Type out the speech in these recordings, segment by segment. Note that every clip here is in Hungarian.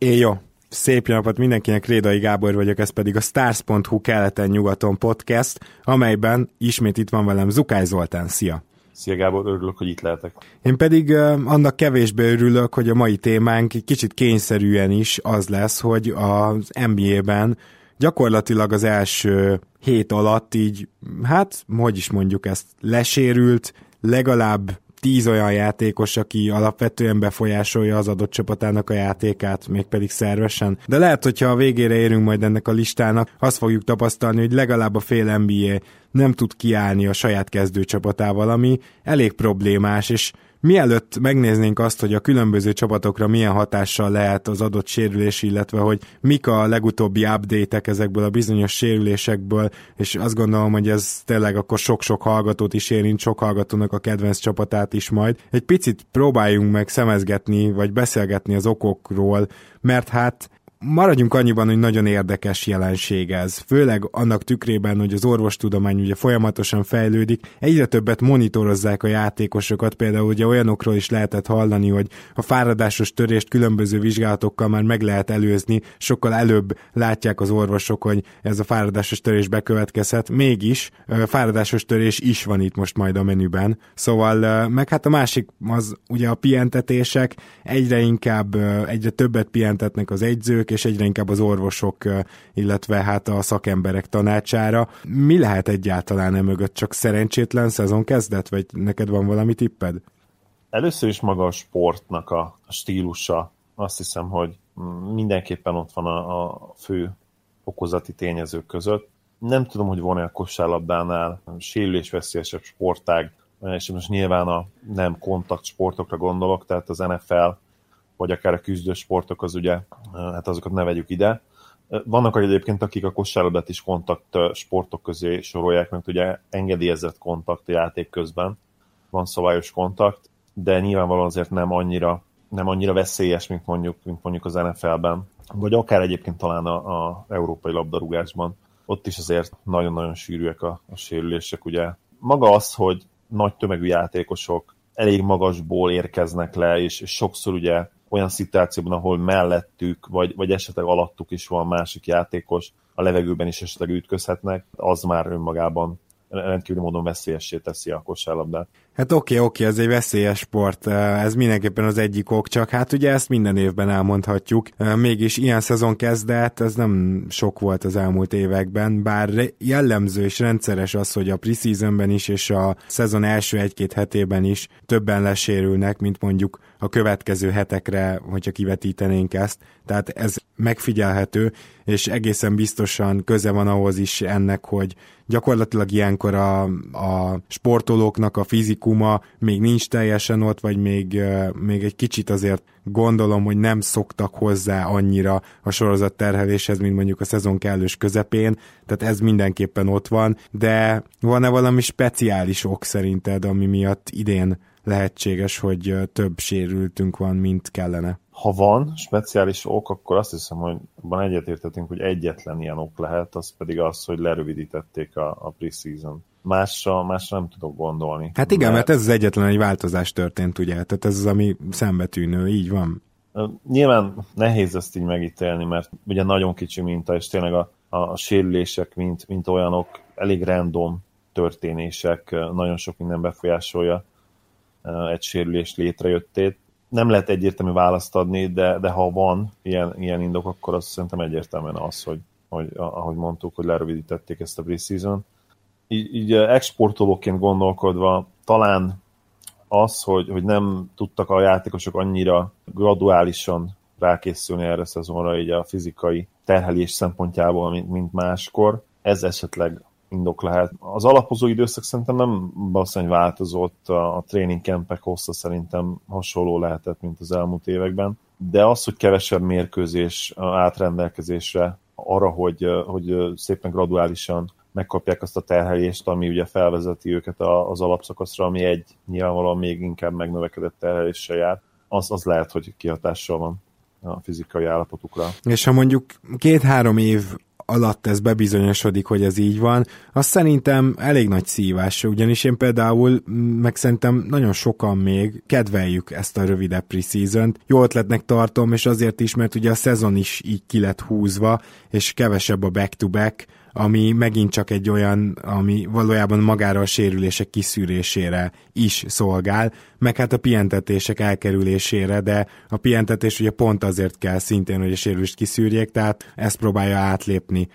É, jó. Szép napot mindenkinek, Rédai Gábor vagyok, ez pedig a Stars.hu keleten-nyugaton podcast, amelyben ismét itt van velem Zukály Zoltán. Szia! Szia Gábor, örülök, hogy itt lehetek. Én pedig annak kevésbé örülök, hogy a mai témánk kicsit kényszerűen is az lesz, hogy az NBA-ben gyakorlatilag az első hét alatt így, hát, hogy is mondjuk ezt, lesérült, legalább tíz olyan játékos, aki alapvetően befolyásolja az adott csapatának a játékát, mégpedig szervesen. De lehet, hogyha a végére érünk majd ennek a listának, azt fogjuk tapasztalni, hogy legalább a fél NBA nem tud kiállni a saját kezdőcsapatával, ami elég problémás, és Mielőtt megnéznénk azt, hogy a különböző csapatokra milyen hatással lehet az adott sérülés, illetve hogy mik a legutóbbi update-ek ezekből a bizonyos sérülésekből, és azt gondolom, hogy ez tényleg akkor sok-sok hallgatót is érint, sok hallgatónak a kedvenc csapatát is majd. Egy picit próbáljunk meg szemezgetni, vagy beszélgetni az okokról, mert hát maradjunk annyiban, hogy nagyon érdekes jelenség ez, főleg annak tükrében, hogy az orvostudomány ugye folyamatosan fejlődik, egyre többet monitorozzák a játékosokat, például ugye olyanokról is lehetett hallani, hogy a fáradásos törést különböző vizsgálatokkal már meg lehet előzni, sokkal előbb látják az orvosok, hogy ez a fáradásos törés bekövetkezhet, mégis fáradásos törés is van itt most majd a menüben, szóval meg hát a másik az ugye a pihentetések, egyre inkább, egyre többet pihentetnek az egyzők, és egyre inkább az orvosok, illetve hát a szakemberek tanácsára. Mi lehet egyáltalán e mögött? Csak szerencsétlen szezon kezdet, vagy neked van valami tipped? Először is maga a sportnak a stílusa. Azt hiszem, hogy mindenképpen ott van a, a fő okozati tényezők között. Nem tudom, hogy van-e a kosárlabdánál sérülésveszélyesebb sportág, és most nyilván a nem kontakt sportokra gondolok, tehát az NFL vagy akár a küzdő az ugye, hát azokat ne vegyük ide. Vannak egyébként, akik a kosárlabdát is kontakt sportok közé sorolják, mert ugye engedélyezett kontakt a játék közben, van szabályos kontakt, de nyilvánvalóan azért nem annyira, nem annyira veszélyes, mint mondjuk, mint mondjuk az NFL-ben, vagy akár egyébként talán a, a európai labdarúgásban. Ott is azért nagyon-nagyon sűrűek a, a sérülések, ugye. Maga az, hogy nagy tömegű játékosok elég magasból érkeznek le, és sokszor ugye olyan szituációban, ahol mellettük, vagy, vagy esetleg alattuk is van másik játékos, a levegőben is esetleg ütközhetnek, az már önmagában rendkívül módon veszélyessé teszi a kosárlabdát. Hát oké, oké, ez egy veszélyes sport, ez mindenképpen az egyik ok, csak hát ugye ezt minden évben elmondhatjuk. Mégis ilyen szezon kezdett, ez nem sok volt az elmúlt években, bár jellemző és rendszeres az, hogy a preseasonben is és a szezon első egy-két hetében is többen lesérülnek, mint mondjuk a következő hetekre, hogyha kivetítenénk ezt. Tehát ez megfigyelhető, és egészen biztosan köze van ahhoz is ennek, hogy gyakorlatilag ilyenkor a, a sportolóknak a fizikuma még nincs teljesen ott, vagy még, még egy kicsit azért gondolom, hogy nem szoktak hozzá annyira a sorozat terheléshez, mint mondjuk a szezon kellős közepén, tehát ez mindenképpen ott van, de van-e valami speciális ok szerinted, ami miatt idén lehetséges, hogy több sérültünk van, mint kellene? Ha van speciális ok, akkor azt hiszem, hogy abban egyetértetünk, hogy egyetlen ilyen ok lehet, az pedig az, hogy lerövidítették a, a preseason. Másra, másra nem tudok gondolni. Hát igen, mert, mert ez az egyetlen egy változás történt, ugye? Tehát ez az, ami szembetűnő, így van. Nyilván nehéz ezt így megítélni, mert ugye nagyon kicsi minta, és tényleg a, a sérülések, mint, mint olyanok, elég random történések, nagyon sok minden befolyásolja egy sérülés létrejöttét. Nem lehet egyértelmű választ adni, de, de ha van ilyen, ilyen indok, akkor az szerintem egyértelműen az, hogy, hogy ahogy mondtuk, hogy lerövidítették ezt a preseason. Így, így exportolóként gondolkodva, talán az, hogy, hogy nem tudtak a játékosok annyira graduálisan rákészülni erre a szezonra, így a fizikai terhelés szempontjából, mint, mint máskor. Ez esetleg indok lehet. Az alapozó időszak szerintem nem valószínűleg változott, a, a training campek hossza szerintem hasonló lehetett, mint az elmúlt években, de az, hogy kevesebb mérkőzés átrendelkezésre arra, hogy, hogy szépen graduálisan megkapják azt a terhelést, ami ugye felvezeti őket az alapszakaszra, ami egy nyilvánvalóan még inkább megnövekedett terheléssel jár, az, az lehet, hogy kihatással van a fizikai állapotukra. És ha mondjuk két-három év alatt ez bebizonyosodik, hogy ez így van, az szerintem elég nagy szívás, ugyanis én például, meg szerintem nagyon sokan még kedveljük ezt a rövidebb preseason Jó ötletnek tartom, és azért is, mert ugye a szezon is így ki lett húzva, és kevesebb a back-to-back, ami megint csak egy olyan, ami valójában magára a sérülések kiszűrésére is szolgál, meg hát a pihentetések elkerülésére, de a pihentetés ugye pont azért kell szintén, hogy a sérülést kiszűrjék, tehát ezt próbálja átlépni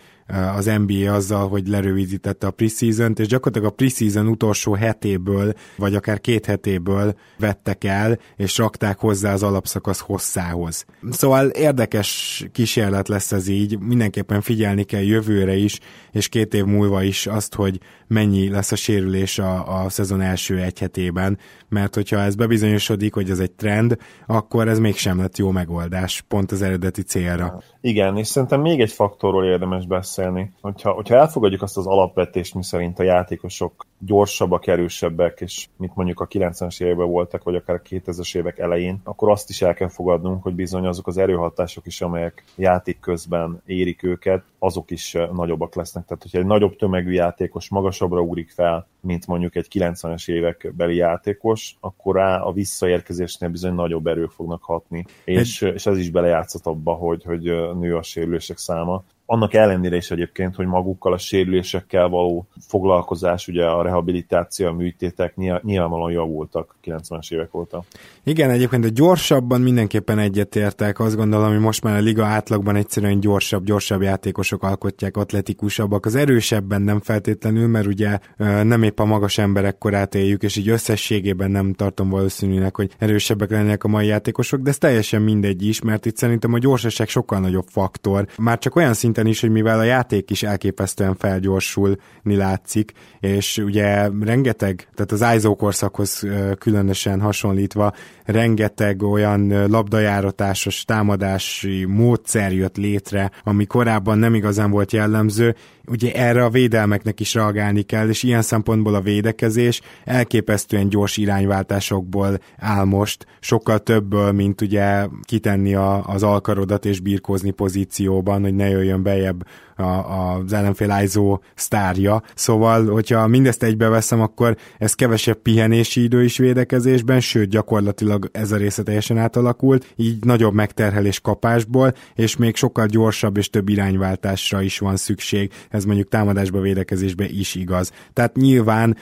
az NBA azzal, hogy lerövidítette a preseason és gyakorlatilag a preseason utolsó hetéből, vagy akár két hetéből vettek el, és rakták hozzá az alapszakasz hosszához. Szóval érdekes kísérlet lesz ez így, mindenképpen figyelni kell jövőre is, és két év múlva is azt, hogy mennyi lesz a sérülés a, a szezon első egy hetében, mert hogyha ez bebizonyosodik, hogy ez egy trend, akkor ez mégsem lett jó megoldás, pont az eredeti célra. Igen, és szerintem még egy faktorról érdemes beszélni. Hogyha, hogyha elfogadjuk azt az alapvetést, mi szerint a játékosok gyorsabbak, erősebbek, és mint mondjuk a 90-es években voltak, vagy akár a 2000-es évek elején, akkor azt is el kell fogadnunk, hogy bizony azok az erőhatások is, amelyek játék közben érik őket, azok is nagyobbak lesznek. Tehát, hogyha egy nagyobb tömegű játékos magasabbra ugrik fel, mint mondjuk egy 90-es évek beli játékos, akkor rá a visszaérkezésnél bizony nagyobb erők fognak hatni. És, és ez is belejátszott abba, hogy, hogy nő a sérülések száma annak ellenére is egyébként, hogy magukkal a sérülésekkel való foglalkozás, ugye a rehabilitáció, a műtétek nyilvánvalóan javultak 90-es évek óta. Igen, egyébként a gyorsabban mindenképpen egyetértek, azt gondolom, hogy most már a liga átlagban egyszerűen gyorsabb, gyorsabb játékosok alkotják, atletikusabbak, az erősebben nem feltétlenül, mert ugye nem épp a magas emberek korát éljük, és így összességében nem tartom valószínűnek, hogy erősebbek lennének a mai játékosok, de ez teljesen mindegy is, mert itt szerintem a gyorsaság sokkal nagyobb faktor. Már csak olyan szint szinten is, hogy mivel a játék is elképesztően felgyorsulni látszik, és ugye rengeteg, tehát az ISO korszakhoz különösen hasonlítva, rengeteg olyan labdajáratásos támadási módszer jött létre, ami korábban nem igazán volt jellemző, ugye erre a védelmeknek is reagálni kell, és ilyen szempontból a védekezés elképesztően gyors irányváltásokból áll most, sokkal többből, mint ugye kitenni a, az alkarodat és birkózni pozícióban, hogy ne jöjjön bejebb a, az ellenfél ISO sztárja. Szóval, hogyha mindezt egybeveszem, akkor ez kevesebb pihenési idő is védekezésben, sőt gyakorlatilag ez a része teljesen átalakult, így nagyobb megterhelés kapásból, és még sokkal gyorsabb és több irányváltásra is van szükség. Ez mondjuk támadásba, védekezésbe is igaz. Tehát nyilván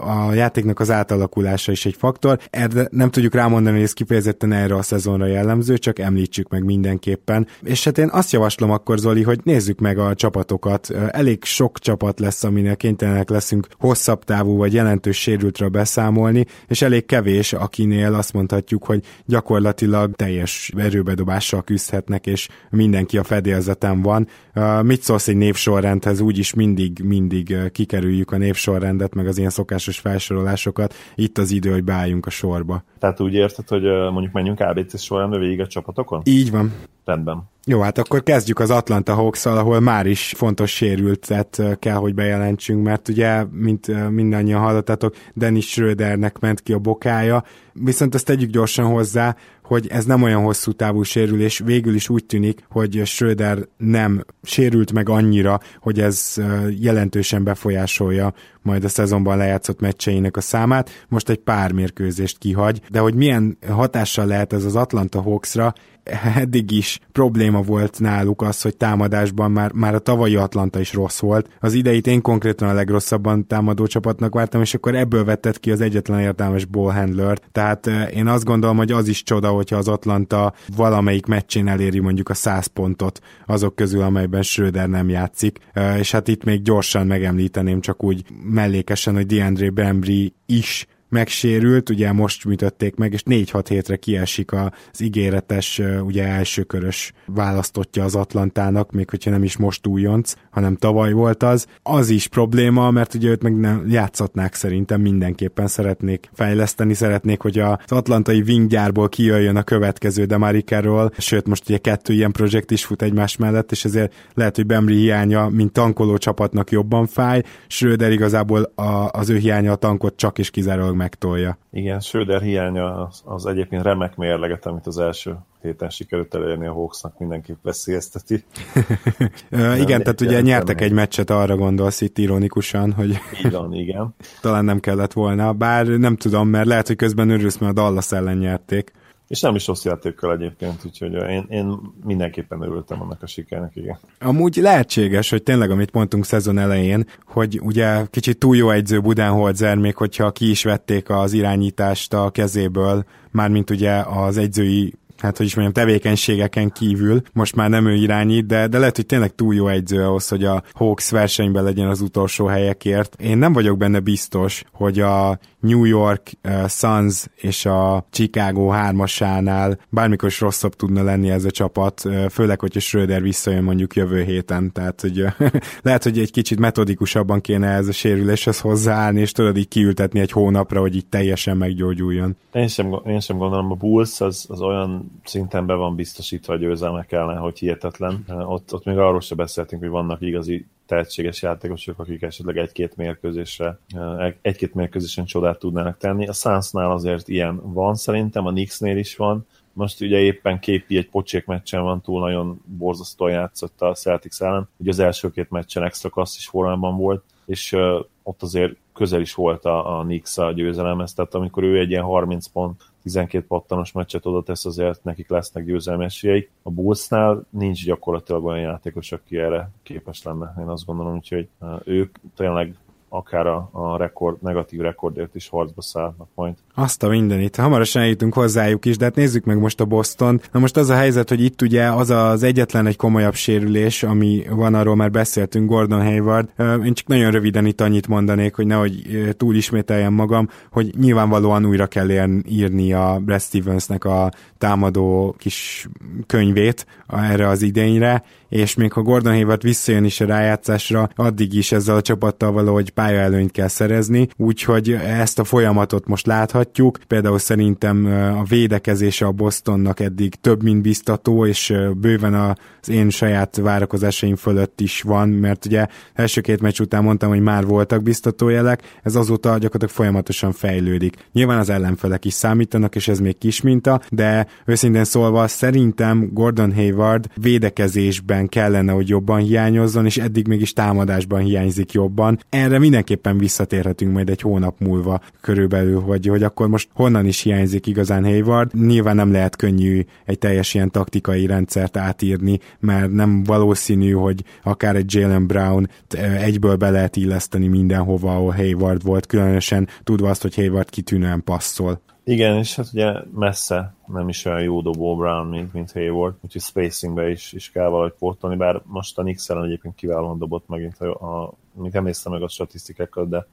a játéknak az átalakulása is egy faktor. Erre nem tudjuk rámondani, hogy ez kifejezetten erre a szezonra jellemző, csak említsük meg mindenképpen. És hát én azt javaslom akkor, Zoli, hogy nézzük meg a csapatokat. Elég sok csapat lesz, aminek kénytelenek leszünk hosszabb távú vagy jelentős sérültről beszámolni, és elég kevés, akinél azt mondhatjuk, hogy gyakorlatilag teljes erőbedobással küzdhetnek, és mindenki a fedélzeten van. Mit szólsz egy névsorrendhez? Úgyis mindig, mindig kikerüljük a névsorrendet, meg az ilyen szokásos felsorolásokat. Itt az idő, hogy beálljunk a sorba. Tehát úgy érted, hogy mondjuk menjünk ABC sorrendbe végig a csapatokon? Így van. Rendben. Jó, hát akkor kezdjük az Atlanta hawks ahol már is fontos sérültet kell, hogy bejelentsünk, mert ugye, mint mindannyian hallottatok, Dennis Schrödernek ment ki a bokája, viszont ezt tegyük gyorsan hozzá, hogy ez nem olyan hosszú távú sérülés, végül is úgy tűnik, hogy Schröder nem sérült meg annyira, hogy ez jelentősen befolyásolja majd a szezonban lejátszott meccseinek a számát. Most egy pár mérkőzést kihagy, de hogy milyen hatással lehet ez az Atlanta Hawksra, eddig is probléma volt náluk az, hogy támadásban már, már a tavalyi Atlanta is rossz volt. Az ideit én konkrétan a legrosszabban támadó csapatnak vártam, és akkor ebből vetett ki az egyetlen értelmes ballhandler Tehát eh, én azt gondolom, hogy az is csoda, hogyha az Atlanta valamelyik meccsén eléri mondjuk a 100 pontot azok közül, amelyben Schröder nem játszik. Eh, és hát itt még gyorsan megemlíteném csak úgy mellékesen, hogy DeAndre Bembry is megsérült, ugye most műtötték meg, és 4-6 hétre kiesik az ígéretes, ugye elsőkörös választotja az Atlantának, még hogyha nem is most újonc, hanem tavaly volt az. Az is probléma, mert ugye őt meg nem játszatnák szerintem mindenképpen szeretnék fejleszteni, szeretnék, hogy az atlantai winggyárból kijöjjön a következő Demarikáról, sőt most ugye kettő ilyen projekt is fut egymás mellett, és ezért lehet, hogy Bemri hiánya, mint tankoló csapatnak jobban fáj, Schröder igazából a, az ő hiánya a tankot csak és kizárólag megtolja. Igen, Söder hiánya az, az egyébként remek mérleget, amit az első héten sikerült elérni a Hawksnak, mindenképp veszélyezteti. igen, tehát ugye nyertek egy meccset, arra gondolsz itt ironikusan, hogy van, igen. talán nem kellett volna, bár nem tudom, mert lehet, hogy közben örülsz, mert a Dallas ellen nyerték. És nem is rossz játékkal egyébként, úgyhogy én, én mindenképpen örültem annak a sikernek, igen. Amúgy lehetséges, hogy tényleg, amit mondtunk szezon elején, hogy ugye kicsit túl jó egyző Budenholzer, még hogyha ki is vették az irányítást a kezéből, mármint ugye az egyzői hát hogy is mondjam, tevékenységeken kívül, most már nem ő irányít, de, de lehet, hogy tényleg túl jó egyző ahhoz, hogy a Hawks versenyben legyen az utolsó helyekért. Én nem vagyok benne biztos, hogy a New York uh, Suns és a Chicago hármasánál bármikor is rosszabb tudna lenni ez a csapat, uh, főleg, hogyha Schröder visszajön mondjuk jövő héten, tehát hogy uh, lehet, hogy egy kicsit metodikusabban kéne ez a sérüléshez hozzáállni, és tudod így kiültetni egy hónapra, hogy így teljesen meggyógyuljon. Én sem, én sem gondolom, a Bulls az, az olyan szinten be van biztosítva a győzelmek ellen, hogy hihetetlen. Ott, ott még arról sem beszéltünk, hogy vannak igazi tehetséges játékosok, akik esetleg egy-két mérkőzésre, egy-két mérkőzésen csodát tudnának tenni. A Sunsnál azért ilyen van szerintem, a Knicksnél is van. Most ugye éppen képi egy pocsék meccsen van túl, nagyon borzasztóan játszott a Celtics ellen. Ugye az első két meccsen extra klasszis formában volt, és uh, ott azért közel is volt a, a Knicks a győzelemhez, tehát amikor ő egy ilyen 30 pont 12 pattanos meccset oda tesz, azért nekik lesznek győzelmi esélyeik. A Bullsnál nincs gyakorlatilag olyan játékos, aki erre képes lenne, én azt gondolom, úgyhogy ők tényleg akár a, a rekord, negatív rekordért is harcba szállnak majd. Azt a mindenit. Hamarosan eljutunk hozzájuk is, de hát nézzük meg most a Boston. Na most az a helyzet, hogy itt ugye az az egyetlen egy komolyabb sérülés, ami van, arról már beszéltünk, Gordon Hayward. Én csak nagyon röviden itt annyit mondanék, hogy nehogy túl ismételjem magam, hogy nyilvánvalóan újra kell írni a Brad Stevensnek a támadó kis könyvét erre az idényre, és még ha Gordon Hayward visszajön is a rájátszásra, addig is ezzel a csapattal valahogy pályaelőnyt kell szerezni, úgyhogy ezt a folyamatot most láthatjuk. Például szerintem a védekezése a Bostonnak eddig több, mint biztató, és bőven az én saját várakozásaim fölött is van, mert ugye első két meccs után mondtam, hogy már voltak biztató jelek, ez azóta gyakorlatilag folyamatosan fejlődik. Nyilván az ellenfelek is számítanak, és ez még kis minta, de őszintén szólva szerintem Gordon Hayward védekezésben kellene, hogy jobban hiányozzon, és eddig mégis támadásban hiányzik jobban. Erre mindenképpen visszatérhetünk majd egy hónap múlva körülbelül, hogy, hogy akkor most honnan is hiányzik igazán Hayward. Nyilván nem lehet könnyű egy teljes ilyen taktikai rendszert átírni, mert nem valószínű, hogy akár egy Jalen Brown egyből be lehet illeszteni mindenhova, ahol Hayward volt, különösen tudva azt, hogy Hayward kitűnően passzol. Igen, és hát ugye messze nem is olyan jó dobó Brown, mint, mint Hayward, úgyhogy spacingbe is, is kell valahogy pótolni, bár most a Knicks egyébként kiválóan dobott megint, a, a, még néztem meg a statisztikákat, de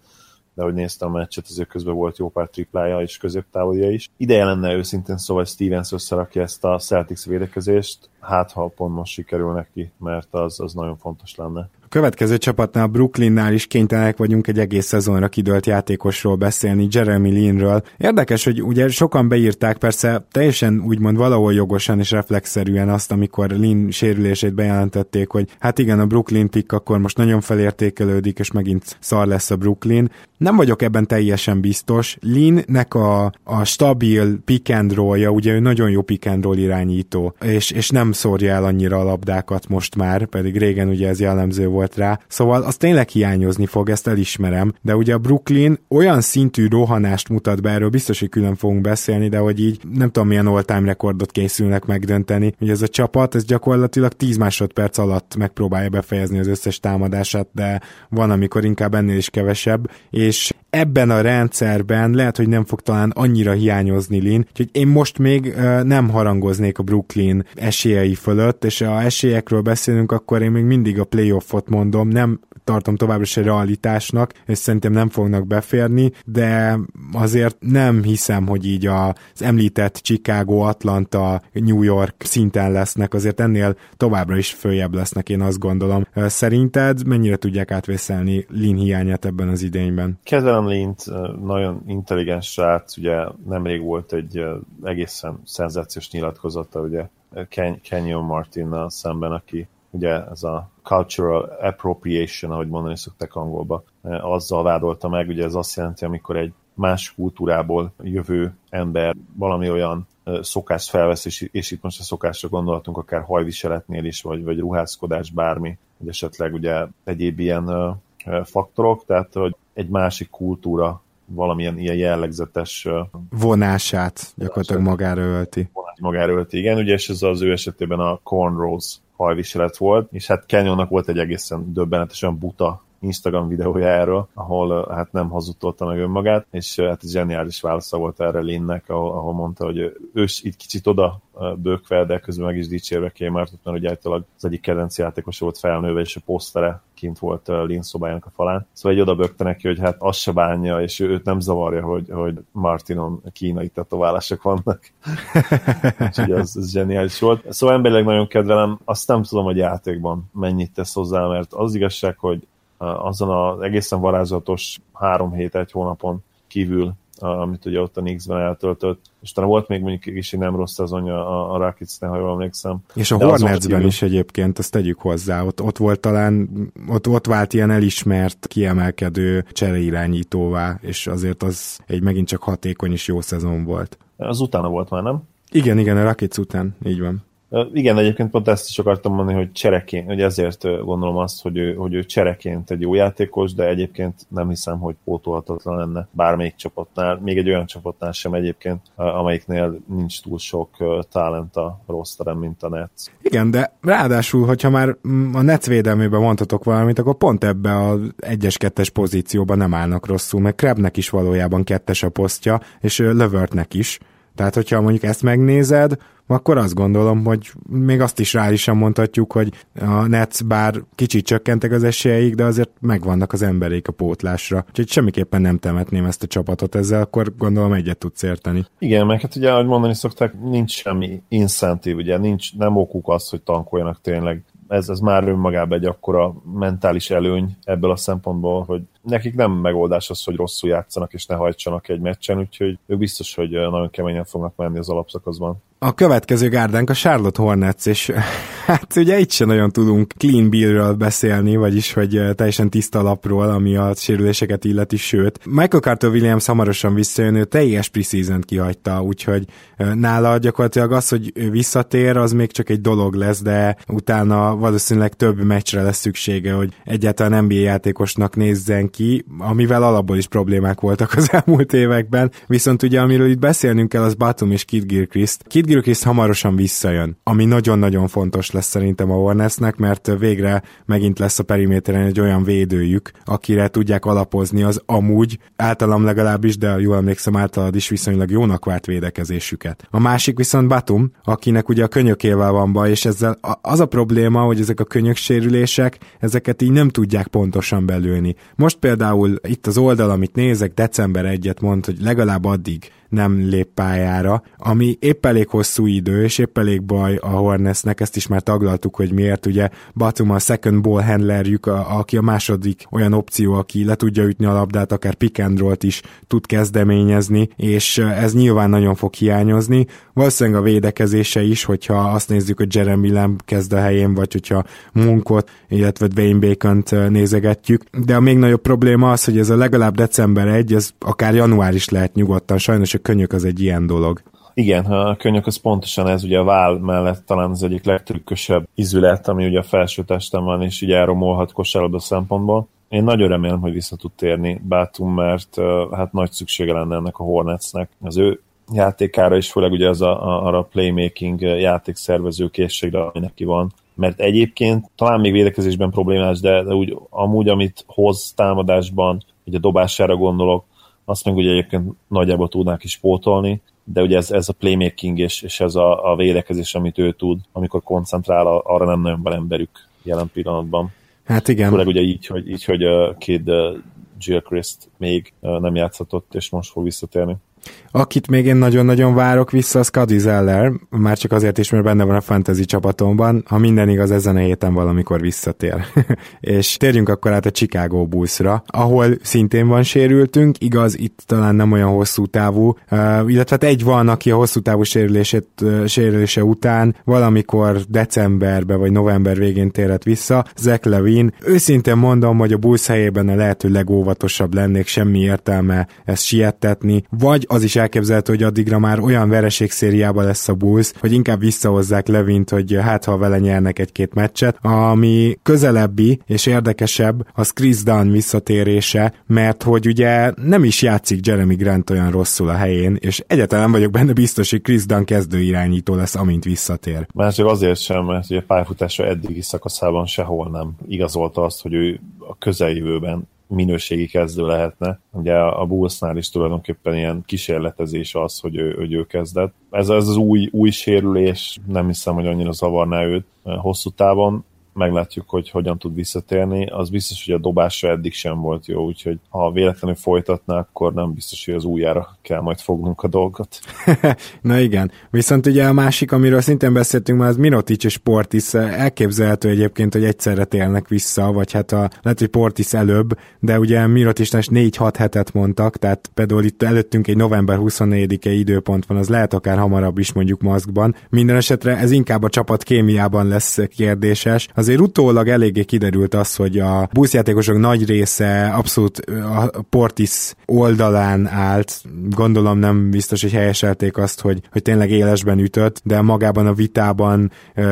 de hogy néztem a meccset, azért közben volt jó pár triplája és középtávolja is. Ideje lenne őszintén szóval, Stevens összerakja ezt a Celtics védekezést, hát ha pont most sikerül neki, mert az, az nagyon fontos lenne következő csapatnál, Brooklynnál is kénytelenek vagyunk egy egész szezonra kidőlt játékosról beszélni, Jeremy Linről. Érdekes, hogy ugye sokan beírták persze teljesen úgymond valahol jogosan és reflexzerűen azt, amikor Lin sérülését bejelentették, hogy hát igen, a Brooklyn pick akkor most nagyon felértékelődik, és megint szar lesz a Brooklyn. Nem vagyok ebben teljesen biztos. Linnek a, a stabil pick and roll-ja, ugye ő nagyon jó pick and roll irányító, és, és nem szórja el annyira a labdákat most már, pedig régen ugye ez jellemző volt volt rá, szóval az tényleg hiányozni fog, ezt elismerem, de ugye a Brooklyn olyan szintű rohanást mutat be, erről biztos, hogy külön fogunk beszélni, de hogy így nem tudom milyen all-time rekordot készülnek megdönteni, hogy ez a csapat, ez gyakorlatilag 10 másodperc alatt megpróbálja befejezni az összes támadását, de van, amikor inkább ennél is kevesebb, és ebben a rendszerben lehet, hogy nem fog talán annyira hiányozni Lin, úgyhogy én most még nem harangoznék a Brooklyn esélyei fölött, és ha esélyekről beszélünk, akkor én még mindig a playoffot mondom, nem tartom továbbra se realitásnak, és szerintem nem fognak beférni, de azért nem hiszem, hogy így az említett Chicago, Atlanta, New York szinten lesznek, azért ennél továbbra is följebb lesznek, én azt gondolom. Szerinted mennyire tudják átvészelni Lin hiányát ebben az idényben? Kezelem Lint, nagyon intelligens srác, ugye nemrég volt egy egészen szenzációs nyilatkozata, ugye Ken- Kenyon Martinnal szemben, aki ugye ez a cultural appropriation, ahogy mondani szokták angolba, azzal vádolta meg, ugye ez azt jelenti, amikor egy más kultúrából jövő ember valami olyan szokást felvesz, és, és itt most a szokásra gondolhatunk akár hajviseletnél is, vagy, vagy ruházkodás, bármi, vagy esetleg ugye egyéb ilyen faktorok, tehát hogy egy másik kultúra valamilyen ilyen jellegzetes vonását gyakorlatilag magára ölti. Magára ölti, igen, ugye, és ez az ő esetében a cornrows hajviselet volt, és hát Canyonnak volt egy egészen döbbenetesen buta Instagram videója erről, ahol hát nem hazudtolta meg önmagát, és hát zseniális válasza volt erre Linnek, ahol, ahol mondta, hogy ő is itt kicsit oda bőkve, de közben meg is dicsérve Kémártot, mert ugye általában az egyik kedvenc játékos volt felnőve, és a posztere kint volt Lin szobájának a falán. Szóval egy oda bökte neki, hogy hát az se bánja, és őt nem zavarja, hogy, hogy Martinon kínai tetoválások vannak. Úgyhogy az, az zseniális volt. Szóval emberileg nagyon kedvelem, azt nem tudom, hogy játékban mennyit tesz hozzá, mert az igazság, hogy azon az egészen varázslatos három hét, egy hónapon kívül, amit ugye ott a Knicks-ben eltöltött, és talán volt még mondjuk is nem rossz szezonja a, a rockets ha jól emlékszem. És a Hornetsben kívül... is egyébként, azt tegyük hozzá, ott, ott volt talán, ott, ott vált ilyen elismert, kiemelkedő csereirányítóvá, és azért az egy megint csak hatékony és jó szezon volt. Az utána volt már, nem? Igen, igen, a Rockets után, így van. Igen, egyébként pont ezt is akartam mondani, hogy csereként, hogy ezért gondolom azt, hogy ő, hogy ő csereként egy jó játékos, de egyébként nem hiszem, hogy pótolhatatlan lenne bármelyik csapatnál, még egy olyan csapatnál sem egyébként, amelyiknél nincs túl sok talent a rosterem, mint a Nets. Igen, de ráadásul, hogyha már a Nets védelmében mondhatok valamit, akkor pont ebbe az egyes-kettes pozícióban nem állnak rosszul, mert Krebnek is valójában kettes a posztja, és Lövörtnek is. Tehát, hogyha mondjuk ezt megnézed, akkor azt gondolom, hogy még azt is rá is mondhatjuk, hogy a Nets bár kicsit csökkentek az esélyeik, de azért megvannak az emberék a pótlásra. Úgyhogy semmiképpen nem temetném ezt a csapatot ezzel, akkor gondolom egyet tudsz érteni. Igen, mert hát ugye, ahogy mondani szokták, nincs semmi incentív, ugye nincs, nem okuk az, hogy tankoljanak tényleg ez, ez már önmagában egy akkora mentális előny ebből a szempontból, hogy nekik nem megoldás az, hogy rosszul játszanak és ne hajtsanak egy meccsen, úgyhogy ők biztos, hogy nagyon keményen fognak menni az alapszakaszban. A következő gárdánk a Charlotte Hornets, és hát ugye itt sem nagyon tudunk clean billről beszélni, vagyis hogy teljesen tiszta lapról, ami a sérüléseket illeti, sőt. Michael Carter Williams hamarosan visszajön, ő teljes preseason kihagyta, úgyhogy nála gyakorlatilag az, hogy visszatér, az még csak egy dolog lesz, de utána valószínűleg több meccsre lesz szüksége, hogy egyáltalán NBA játékosnak nézzen ki, amivel alapból is problémák voltak az elmúlt években, viszont ugye amiről itt beszélnünk kell, az Batum és Kid Gilchrist. Kid Gilchrist hamarosan visszajön, ami nagyon-nagyon fontos lesz szerintem a Hornetsnek, mert végre megint lesz a periméteren egy olyan védőjük, akire tudják alapozni az amúgy, általam legalábbis, de jól emlékszem általad is viszonylag jónak várt védekezésüket. A másik viszont Batum, akinek ugye a könyökével van baj, és ezzel az a probléma, hogy ezek a könyöksérülések, ezeket így nem tudják pontosan belőni. Most például itt az oldal, amit nézek, december 1-et mond, hogy legalább addig nem lép pályára, ami épp elég hosszú idő, és épp elég baj a Hornetsnek, ezt is már taglaltuk, hogy miért, ugye Batum a second ball handlerjük, a, aki a második olyan opció, aki le tudja ütni a labdát, akár pick and is tud kezdeményezni, és ez nyilván nagyon fog hiányozni. Valószínűleg a védekezése is, hogyha azt nézzük, hogy Jeremy Lamb kezd a helyén, vagy hogyha Munkot, illetve Dwayne Bacon-t nézegetjük. De a még nagyobb probléma az, hogy ez a legalább december 1, ez akár január is lehet nyugodtan. Sajnos a könyök az egy ilyen dolog. Igen, a könyök az pontosan ez, ugye a váll mellett talán az egyik legtrükkösebb izület, ami ugye a felső testem van, és így elromolhat kosárlabda szempontból. Én nagyon remélem, hogy vissza tud térni Bátum, mert hát nagy szüksége lenne ennek a Hornetsnek. Az ő játékára is, főleg ugye az a, a, arra a playmaking játékszervező készségre, ami neki van. Mert egyébként talán még védekezésben problémás, de, de úgy, amúgy, amit hoz támadásban, ugye a dobására gondolok, azt meg ugye egyébként nagyjából tudnák is pótolni, de ugye ez, ez a playmaking és, és ez a, a védekezés, amit ő tud, amikor koncentrál, arra nem nagyon van emberük jelen pillanatban. Hát igen. Főleg ugye így, hogy, így, hogy uh, Kid uh, Gilchrist még nem játszhatott, és most fog visszatérni. Akit még én nagyon-nagyon várok vissza, az Cody Zeller, már csak azért is, mert benne van a fantasy csapatomban, ha minden igaz, ezen a héten valamikor visszatér. és térjünk akkor át a Chicago Bullsra, ahol szintén van sérültünk, igaz, itt talán nem olyan hosszú távú, uh, illetve hát egy van, aki a hosszú távú sérülését, uh, sérülése után valamikor decemberben vagy november végén térhet vissza, Zach Levin. Őszintén mondom, hogy a Bulls helyében a lehető legóvatosabb lennék, semmi értelme ezt siettetni, vagy az is elképzelhető, hogy addigra már olyan vereségszériában lesz a Bulls, hogy inkább visszahozzák Levint, hogy hát ha vele nyernek egy-két meccset. Ami közelebbi és érdekesebb, az Chris Dunn visszatérése, mert hogy ugye nem is játszik Jeremy Grant olyan rosszul a helyén, és egyáltalán vagyok benne biztos, hogy Chris Dunn kezdő irányító lesz, amint visszatér. Már csak azért sem, mert ugye pályafutása eddigi szakaszában sehol nem igazolta azt, hogy ő a közeljövőben minőségi kezdő lehetne. Ugye a Bullsnál is tulajdonképpen ilyen kísérletezés az, hogy ő, hogy ő kezdett. Ez, ez az új, új sérülés, nem hiszem, hogy annyira zavarná őt hosszú távon meglátjuk, hogy hogyan tud visszatérni. Az biztos, hogy a dobása eddig sem volt jó, úgyhogy ha véletlenül folytatná, akkor nem biztos, hogy az újjára kell majd fognunk a dolgot. Na igen, viszont ugye a másik, amiről szintén beszéltünk már, az Mirotic és Portis elképzelhető egyébként, hogy egyszerre térnek vissza, vagy hát a, lehet, hogy Portis előbb, de ugye Miroticnál 4-6 hetet mondtak, tehát például itt előttünk egy november 24-e időpont van, az lehet akár hamarabb is mondjuk maszkban. Minden esetre ez inkább a csapat kémiában lesz kérdéses, azért utólag eléggé kiderült az, hogy a buszjátékosok nagy része abszolút a Portis oldalán állt, gondolom nem biztos, hogy helyeselték azt, hogy, hogy tényleg élesben ütött, de magában a vitában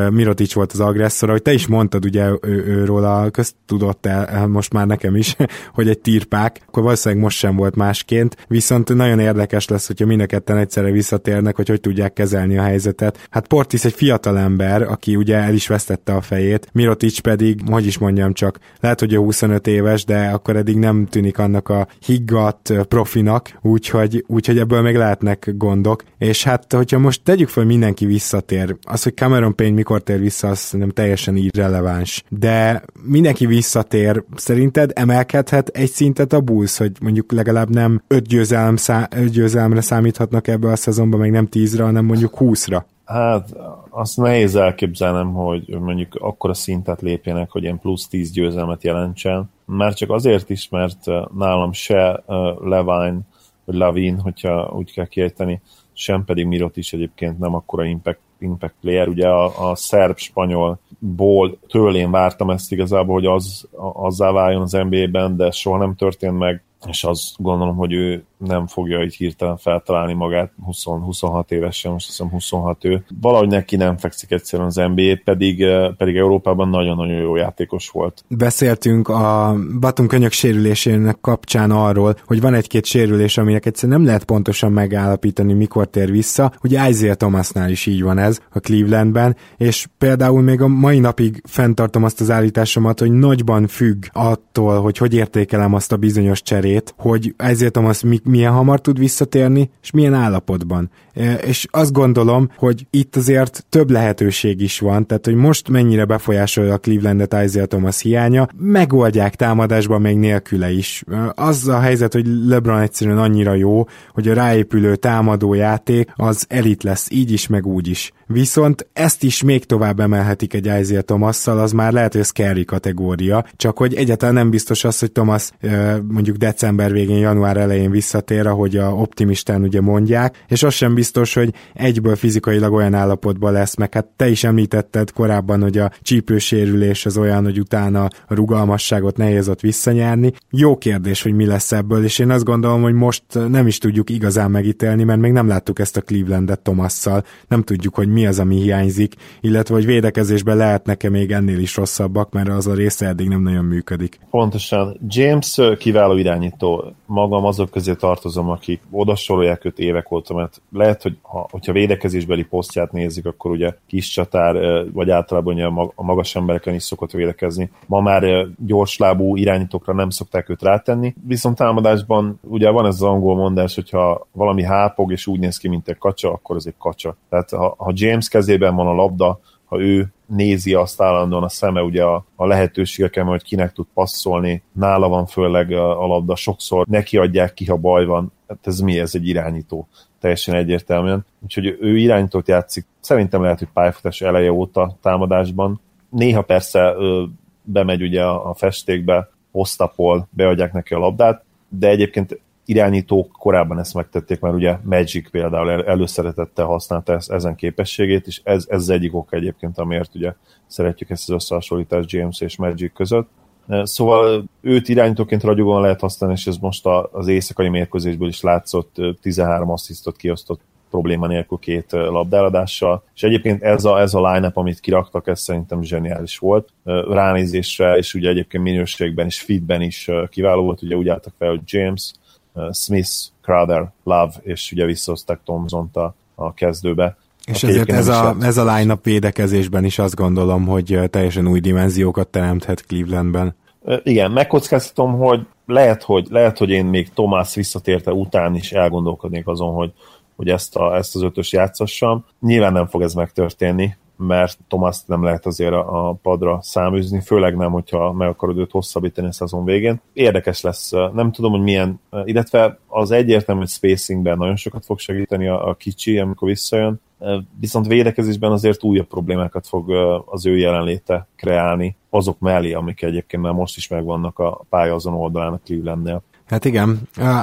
Mirotic volt az agresszor, hogy te is mondtad ugye ő, őről a köztudott el, most már nekem is, hogy egy tirpák, akkor valószínűleg most sem volt másként, viszont nagyon érdekes lesz, hogyha mind a ketten egyszerre visszatérnek, hogy hogy tudják kezelni a helyzetet. Hát Portis egy fiatal ember, aki ugye el is vesztette a fejét, Mirotic pedig, hogy is mondjam csak, lehet, hogy ő 25 éves, de akkor eddig nem tűnik annak a higgadt profinak, úgyhogy, úgyhogy ebből még lehetnek gondok. És hát, hogyha most tegyük fel, mindenki visszatér, az, hogy Cameron Payne mikor tér vissza, az nem teljesen irreleváns. De mindenki visszatér, szerinted emelkedhet egy szintet a Bulls, hogy mondjuk legalább nem 5 győzelem szá- győzelemre számíthatnak ebbe a szezonban, meg nem 10-re, hanem mondjuk 20-ra? Hát azt nehéz elképzelnem, hogy mondjuk akkora szintet lépjenek, hogy ilyen plusz 10 győzelmet jelentsen. Már csak azért is, mert nálam se Levine, vagy Lavin, hogyha úgy kell kiejteni, sem pedig Mirot is egyébként nem akkora impact, impact player. Ugye a, a szerb-spanyolból tőle én vártam ezt igazából, hogy az, azzá váljon az NBA-ben, de soha nem történt meg és azt gondolom, hogy ő nem fogja így hirtelen feltalálni magát, 20-26 évesen, most hiszem 26 ő. Valahogy neki nem fekszik egyszerűen az NBA, pedig, eh, pedig Európában nagyon-nagyon jó játékos volt. Beszéltünk a Batum könyök sérülésének kapcsán arról, hogy van egy-két sérülés, aminek egyszerűen nem lehet pontosan megállapítani, mikor tér vissza. Ugye Isaiah Thomasnál is így van ez a Clevelandben, és például még a mai napig fenntartom azt az állításomat, hogy nagyban függ attól, hogy hogy értékelem azt a bizonyos cserét, hogy ezért Thomas milyen hamar tud visszatérni, és milyen állapotban. E, és azt gondolom, hogy itt azért több lehetőség is van, tehát hogy most mennyire befolyásolja a Clevelandet Isaiah Thomas hiánya, megoldják támadásban még nélküle is. E, az a helyzet, hogy LeBron egyszerűen annyira jó, hogy a ráépülő támadó játék az elit lesz, így is, meg úgy is. Viszont ezt is még tovább emelhetik egy Isaiah thomas az már lehet, hogy scary kategória, csak hogy egyáltalán nem biztos az, hogy Thomas mondjuk december végén, január elején visszatér, ahogy a optimistán ugye mondják, és az sem biztos, hogy egyből fizikailag olyan állapotban lesz, meg hát te is említetted korábban, hogy a csípősérülés az olyan, hogy utána a rugalmasságot nehéz ott visszanyerni. Jó kérdés, hogy mi lesz ebből, és én azt gondolom, hogy most nem is tudjuk igazán megítélni, mert még nem láttuk ezt a Clevelandet Tomasszal, nem tudjuk, hogy mi az, ami hiányzik, illetve hogy védekezésben lehetnek-e még ennél is rosszabbak, mert az a része eddig nem nagyon működik. Pontosan. James kiváló irányító magam azok közé tartozom, akik oda sorolják őt évek óta, mert lehet, hogy ha, hogyha védekezésbeli posztját nézik, akkor ugye kis csatár, vagy általában ugye a magas embereken is szokott védekezni. Ma már gyorslábú irányítókra nem szokták őt rátenni, viszont támadásban ugye van ez az angol mondás, hogyha valami hápog és úgy néz ki, mint egy kacsa, akkor az egy kacsa. Tehát ha, ha James kezében van a labda, ha ő nézi azt állandóan a szeme ugye a, a lehetőségeken, hogy kinek tud passzolni, nála van főleg a, a labda, sokszor neki adják ki, ha baj van, hát ez mi, ez egy irányító, teljesen egyértelműen. Úgyhogy ő irányítót játszik, szerintem lehet, hogy pályafutás eleje óta támadásban. Néha persze ö, bemegy ugye a, a festékbe, posztapol, beadják neki a labdát, de egyébként irányítók korábban ezt megtették, mert ugye Magic például előszeretettel használta ezen képességét, és ez, ez az egyik ok egyébként, amiért ugye szeretjük ezt az összehasonlítást James és Magic között. Szóval őt irányítóként ragyogóan lehet használni, és ez most az éjszakai mérkőzésből is látszott, 13 asszisztot kiosztott probléma nélkül két labdáladással, és egyébként ez a, ez a line-up, amit kiraktak, ez szerintem zseniális volt. Ránézésre, és ugye egyébként minőségben és fitben is kiváló volt, ugye úgy álltak fel, hogy James, Smith, Crowder, Love, és ugye visszahozták Thompson-t a, a kezdőbe. És ezért ez a, ez a line-up védekezésben is azt gondolom, hogy teljesen új dimenziókat teremthet Clevelandben. Igen, megkockáztatom, hogy lehet, hogy lehet, hogy én még Tomás visszatérte után is elgondolkodnék azon, hogy, hogy ezt, a, ezt az ötös játszassam. Nyilván nem fog ez megtörténni, mert Thomas nem lehet azért a padra száműzni, főleg nem, hogyha meg akarod őt hosszabbítani a szezon végén. Érdekes lesz, nem tudom, hogy milyen, illetve az egyértelmű, hogy spacingben nagyon sokat fog segíteni a, a kicsi, amikor visszajön, viszont védekezésben azért újabb problémákat fog az ő jelenléte kreálni, azok mellé, amik egyébként már most is megvannak a pálya azon oldalán a Clevelandnél. Hát igen,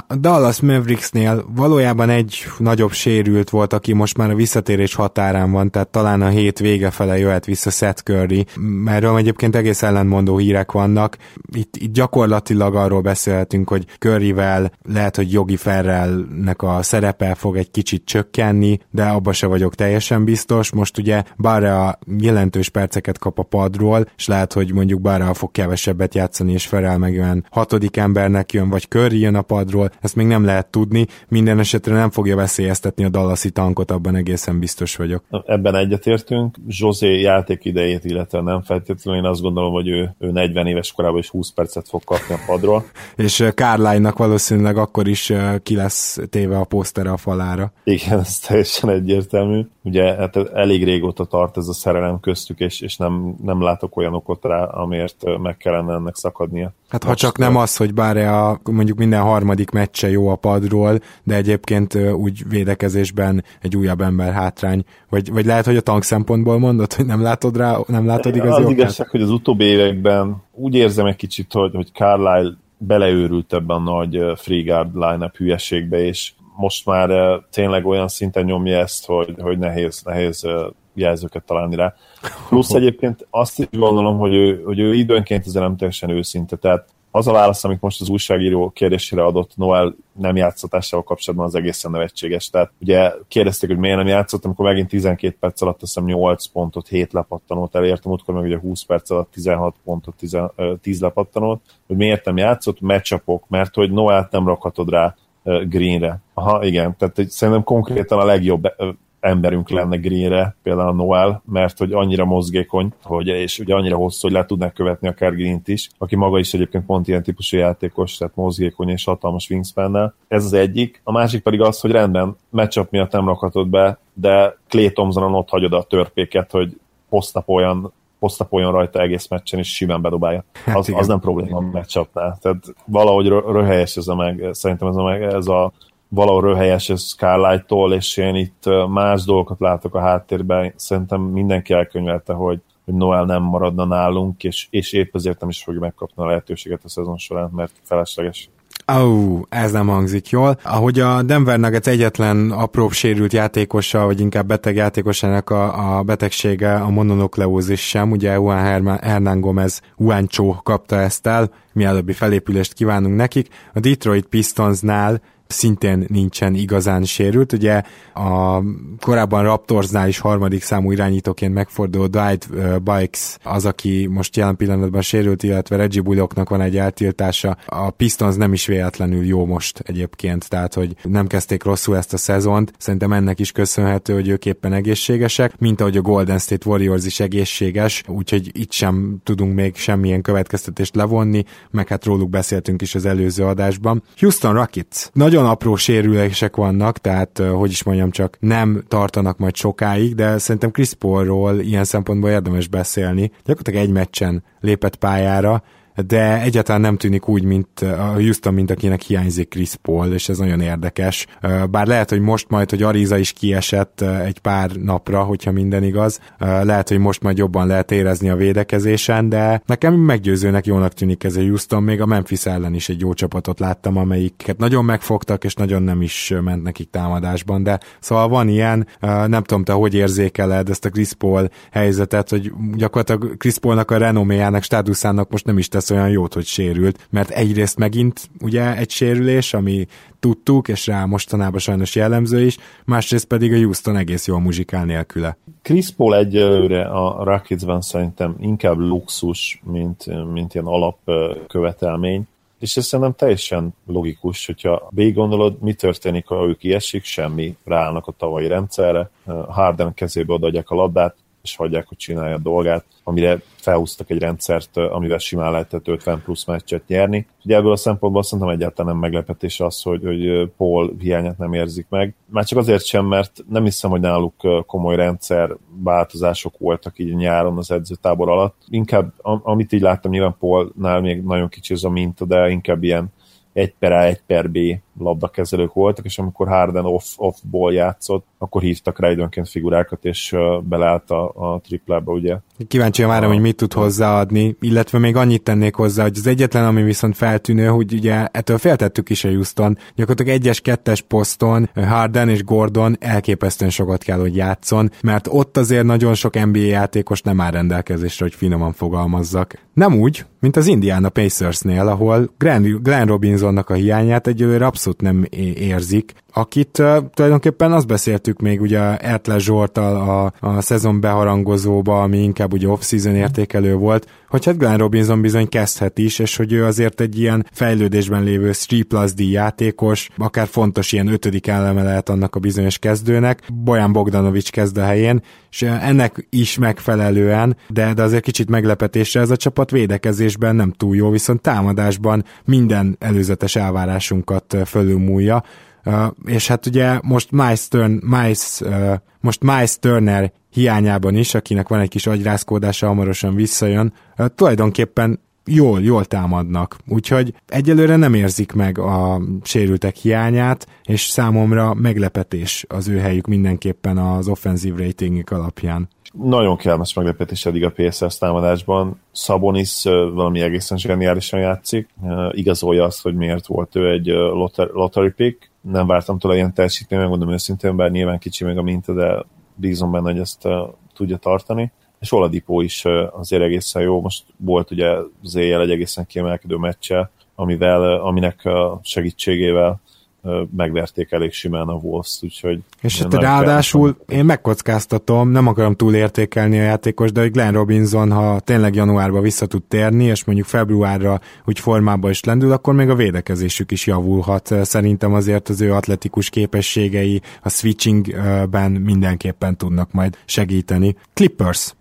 a Dallas Mavericksnél valójában egy nagyobb sérült volt, aki most már a visszatérés határán van, tehát talán a hét vége fele jöhet vissza Seth Curry, erről egyébként egész ellentmondó hírek vannak. Itt, itt gyakorlatilag arról beszélhetünk, hogy Curryvel lehet, hogy Jogi Ferrelnek a szerepe fog egy kicsit csökkenni, de abba se vagyok teljesen biztos. Most ugye a jelentős perceket kap a padról, és lehet, hogy mondjuk Barra fog kevesebbet játszani, és Ferrel meg olyan hatodik embernek jön, vagy Curry jön a padról, ezt még nem lehet tudni, minden esetre nem fogja veszélyeztetni a Dallasi tankot, abban egészen biztos vagyok. Ebben egyetértünk, José játék idejét, illetve nem feltétlenül, én azt gondolom, hogy ő, ő 40 éves korában is 20 percet fog kapni a padról. És Kárlánynak valószínűleg akkor is ki lesz téve a posztere a falára. Igen, ez teljesen egyértelmű. Ugye hát elég régóta tart ez a szerelem köztük, és, és nem, nem látok olyan okot rá, amiért meg kellene ennek szakadnia. Hát ha csak nem az, hogy bár a, mondjuk minden harmadik meccse jó a padról, de egyébként úgy védekezésben egy újabb ember hátrány, vagy, vagy lehet, hogy a tank szempontból mondod, hogy nem látod rá, nem látod igazi Az igazság, hogy az utóbbi években úgy érzem egy kicsit, hogy, hogy Carlisle beleőrült ebben a nagy freeguard line-up hülyeségbe, és most már tényleg olyan szinten nyomja ezt, hogy, hogy nehéz, nehéz jelzőket találni rá. Plusz egyébként azt is gondolom, hogy ő, hogy ő időnként ezzel nem teljesen őszinte, tehát az a válasz, amit most az újságíró kérdésére adott Noel nem játszatásával kapcsolatban az egészen nevetséges. Tehát ugye kérdezték, hogy miért nem játszott, amikor megint 12 perc alatt azt hiszem 8 pontot, 7 lepattanót elértem, múltkor meg ugye 20 perc alatt 16 pontot, 10, 10 lepattanót, hogy miért nem játszott, matchupok, mert hogy Noel nem rakhatod rá Greenre. Aha, igen, tehát szerintem konkrétan a legjobb emberünk lenne Greenre, például a Noel, mert hogy annyira mozgékony, hogy, és ugye annyira hosszú, hogy le tudnak követni akár Green-t is, aki maga is egyébként pont ilyen típusú játékos, tehát mozgékony és hatalmas wingspan Ez az egyik. A másik pedig az, hogy rendben, matchup miatt nem rakhatod be, de Clay Thompsonon ott hagyod a törpéket, hogy posztapoljan posztapoljon rajta egész meccsen, és simán bedobálja. Hát az, az nem probléma a matchupnál. Tehát valahogy röhelyes ez a meg, szerintem ez a, meg, ez a valahol röhelyes ez Skylight-tól, és én itt más dolgokat látok a háttérben. Szerintem mindenki elkönyvelte, hogy, hogy Noel nem maradna nálunk, és, és épp ezért nem is fogja megkapni a lehetőséget a szezon során, mert felesleges. Oh, ez nem hangzik jól. Ahogy a Denver Nuggets egyetlen apróbb sérült játékosa, vagy inkább beteg játékosának a, a betegsége a mononukleózis sem, ugye Juan Hernán Gomez Juancho kapta ezt el, mielőbbi felépülést kívánunk nekik. A Detroit Pistonsnál szintén nincsen igazán sérült. Ugye a korábban Raptorsnál is harmadik számú irányítóként megforduló Dwight Bikes az, aki most jelen pillanatban sérült, illetve Reggie Bullocknak van egy eltiltása. A Pistons nem is véletlenül jó most egyébként, tehát hogy nem kezdték rosszul ezt a szezont. Szerintem ennek is köszönhető, hogy ők éppen egészségesek, mint ahogy a Golden State Warriors is egészséges, úgyhogy itt sem tudunk még semmilyen következtetést levonni, meg hát róluk beszéltünk is az előző adásban. Houston Rockets. Nagyon nagyon apró sérülések vannak, tehát hogy is mondjam, csak nem tartanak majd sokáig, de szerintem Chris Paulról ilyen szempontból érdemes beszélni. Gyakorlatilag egy meccsen lépett pályára, de egyáltalán nem tűnik úgy, mint a Houston, mint akinek hiányzik Chris Paul, és ez nagyon érdekes. Bár lehet, hogy most majd, hogy Ariza is kiesett egy pár napra, hogyha minden igaz, lehet, hogy most majd jobban lehet érezni a védekezésen, de nekem meggyőzőnek jónak tűnik ez a Houston, még a Memphis ellen is egy jó csapatot láttam, amelyiket nagyon megfogtak, és nagyon nem is ment nekik támadásban, de szóval van ilyen, nem tudom, te hogy érzékeled ezt a Chris Paul helyzetet, hogy gyakorlatilag Chris Paulnak a renoméjának, státuszának most nem is tesz tesz olyan jót, hogy sérült, mert egyrészt megint ugye egy sérülés, ami tudtuk, és rá mostanában sajnos jellemző is, másrészt pedig a Houston egész jól muzsikál nélküle. Chris Paul egyelőre a Rocketsben szerintem inkább luxus, mint, mint ilyen alapkövetelmény, és ez szerintem teljesen logikus, hogyha végig gondolod, mi történik, ha ő kiesik, semmi, ráállnak a tavalyi rendszerre, Harden kezébe odaadják a labdát, és hagyják, hogy csinálja a dolgát, amire felhúztak egy rendszert, amivel simán lehetett 50 plusz meccset nyerni. Ugye ebből a szempontból szerintem egyáltalán nem meglepetés az, hogy, hogy Paul hiányát nem érzik meg. Már csak azért sem, mert nem hiszem, hogy náluk komoly rendszer változások voltak így nyáron az edzőtábor alatt. Inkább, amit így láttam, nyilván Paulnál még nagyon kicsi ez a minta, de inkább ilyen egy per A, egy per B labdakezelők voltak, és amikor Harden off, off-ból játszott, akkor hívtak rá időnként figurákat, és beleállt a, a triplába, ugye. Kíváncsi várom, hogy mit tud hozzáadni, illetve még annyit tennék hozzá, hogy az egyetlen, ami viszont feltűnő, hogy ugye ettől féltettük is a Houston, gyakorlatilag egyes, kettes poszton Harden és Gordon elképesztően sokat kell, hogy játszon, mert ott azért nagyon sok NBA játékos nem áll rendelkezésre, hogy finoman fogalmazzak. Nem úgy, mint az Indiana Pacersnél, ahol Glenn, Glenn Robinsonnak a hiányát egyelőre abszolút nem érzik, akit uh, tulajdonképpen azt beszéltük még ugye Ertle Zsoltal a, a szezon beharangozóba, ami inkább ugye off-season értékelő volt, hogy hát Glenn Robinson bizony kezdhet is, és hogy ő azért egy ilyen fejlődésben lévő 3 plus D játékos, akár fontos ilyen ötödik eleme lehet annak a bizonyos kezdőnek. Bojan Bogdanovics kezd a helyén, és ennek is megfelelően, de, de azért kicsit meglepetésre ez a csapat védekezésben nem túl jó, viszont támadásban minden előzetes elvárásunkat fölülmúlja. És hát ugye most Miles, Turn, Miles, most Miles Turner hiányában is, akinek van egy kis agyrázkódása, hamarosan visszajön, tulajdonképpen jól, jól támadnak. Úgyhogy egyelőre nem érzik meg a sérültek hiányát, és számomra meglepetés az ő helyük mindenképpen az offenzív ratingik alapján. Nagyon kellemes meglepetés eddig a PSS támadásban. Sabonis valami egészen zseniálisan játszik. Igazolja azt, hogy miért volt ő egy lottery pick, nem vártam tőle ilyen teljesítményt, megmondom őszintén, bár nyilván kicsi még a minta, de bízom benne, hogy ezt tudja tartani. És Oladipó is azért egészen jó, most volt ugye az éjjel egy egészen kiemelkedő meccse, amivel, aminek a segítségével megverték elég simán a Wolves, úgyhogy... És hát ráadásul én megkockáztatom, nem akarom túl értékelni a játékos, de hogy Glenn Robinson, ha tényleg januárba vissza tud térni, és mondjuk februárra úgy formába is lendül, akkor még a védekezésük is javulhat. Szerintem azért az ő atletikus képességei a switchingben mindenképpen tudnak majd segíteni. Clippers.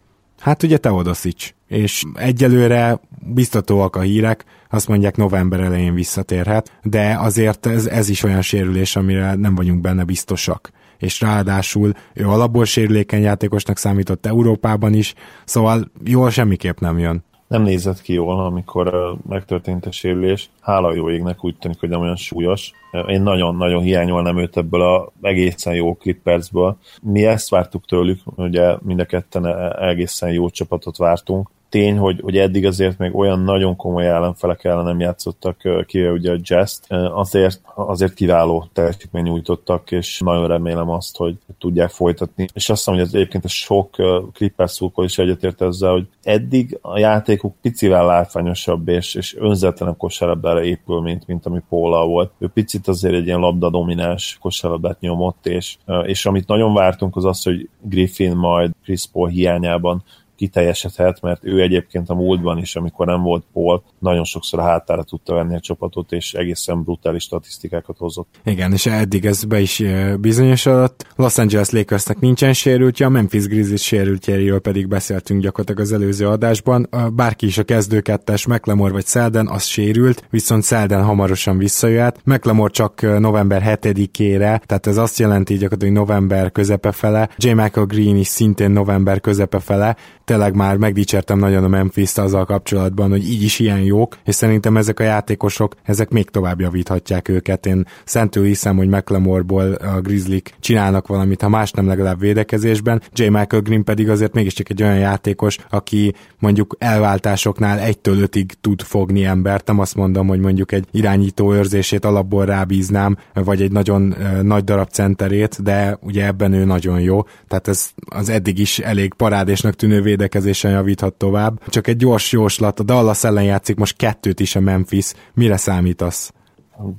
Hát ugye Teodosic és egyelőre biztatóak a hírek, azt mondják november elején visszatérhet, de azért ez, ez is olyan sérülés, amire nem vagyunk benne biztosak és ráadásul ő alapból sérülékeny játékosnak számított Európában is, szóval jól semmiképp nem jön. Nem nézett ki jól, amikor megtörtént a sérülés. Hála jó égnek úgy tűnik, hogy nem olyan súlyos. Én nagyon-nagyon hiányolnám őt ebből a egészen jó Clippersből. Mi ezt vártuk tőlük, ugye mind a ketten e- egészen jó csapatot vártunk, tény, hogy, hogy eddig azért még olyan nagyon komoly ellenfelek ellen nem játszottak, kivel ugye a jazz azért, azért kiváló teljesítmény nyújtottak, és nagyon remélem azt, hogy tudják folytatni. És azt hiszem, hogy ez egyébként a sok Clippers szurkol is egyetért ezzel, hogy eddig a játékuk picivel látványosabb és, és önzetlenebb kosárlabdára épül, mint, mint ami Paula volt. Ő picit azért egy ilyen labda domináns kosárlabdát nyomott, és, és amit nagyon vártunk az az, hogy Griffin majd Chris Paul hiányában kiteljesedhet, mert ő egyébként a múltban is, amikor nem volt Paul, nagyon sokszor a hátára tudta venni a csapatot, és egészen brutális statisztikákat hozott. Igen, és eddig ez be is bizonyosodott. Los Angeles Lakersnek nincsen sérültje, a Memphis Grizzlies sérültjéről pedig beszéltünk gyakorlatilag az előző adásban. Bárki is a kezdőkettes, McLemore vagy Selden, az sérült, viszont Selden hamarosan visszajöhet. McLemore csak november 7-ére, tehát ez azt jelenti gyakorlatilag november közepe fele. J. Michael Green is szintén november közepe fele. Tényleg már megdicsértem nagyon a Memphis-t azzal kapcsolatban, hogy így is ilyen jók, és szerintem ezek a játékosok, ezek még tovább javíthatják őket. Én szentül hiszem, hogy McLemore-ból a Grizzliek csinálnak valamit, ha más nem legalább védekezésben. J. Michael Green pedig azért mégiscsak egy olyan játékos, aki mondjuk elváltásoknál egytől ötig tud fogni embert. Nem azt mondom, hogy mondjuk egy irányító őrzését alapból rábíznám, vagy egy nagyon nagy darab centerét, de ugye ebben ő nagyon jó. Tehát ez az eddig is elég parádésnak tűnő védekezésen javíthat tovább. Csak egy gyors jóslat, a Dallas ellen játszik most kettőt is a Memphis. Mire számítasz?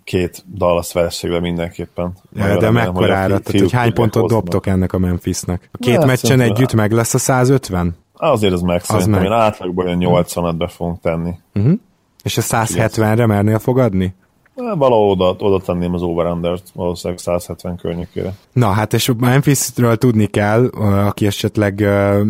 két Dallas vereségre mindenképpen. Ja, de mekkora árat? Tehát, hogy hány pontot hoznak. dobtok ennek a Memphisnek? A két ja, meccsen együtt meg lesz a 150? Azért az meg, az szerintem meg. én átlagban olyan 80-at be fogunk tenni. Uh-huh. És a 170-re mernél fogadni? Valahol oda, oda tenném az over valószínűleg 170 környékére. Na hát és Memphisről tudni kell, aki esetleg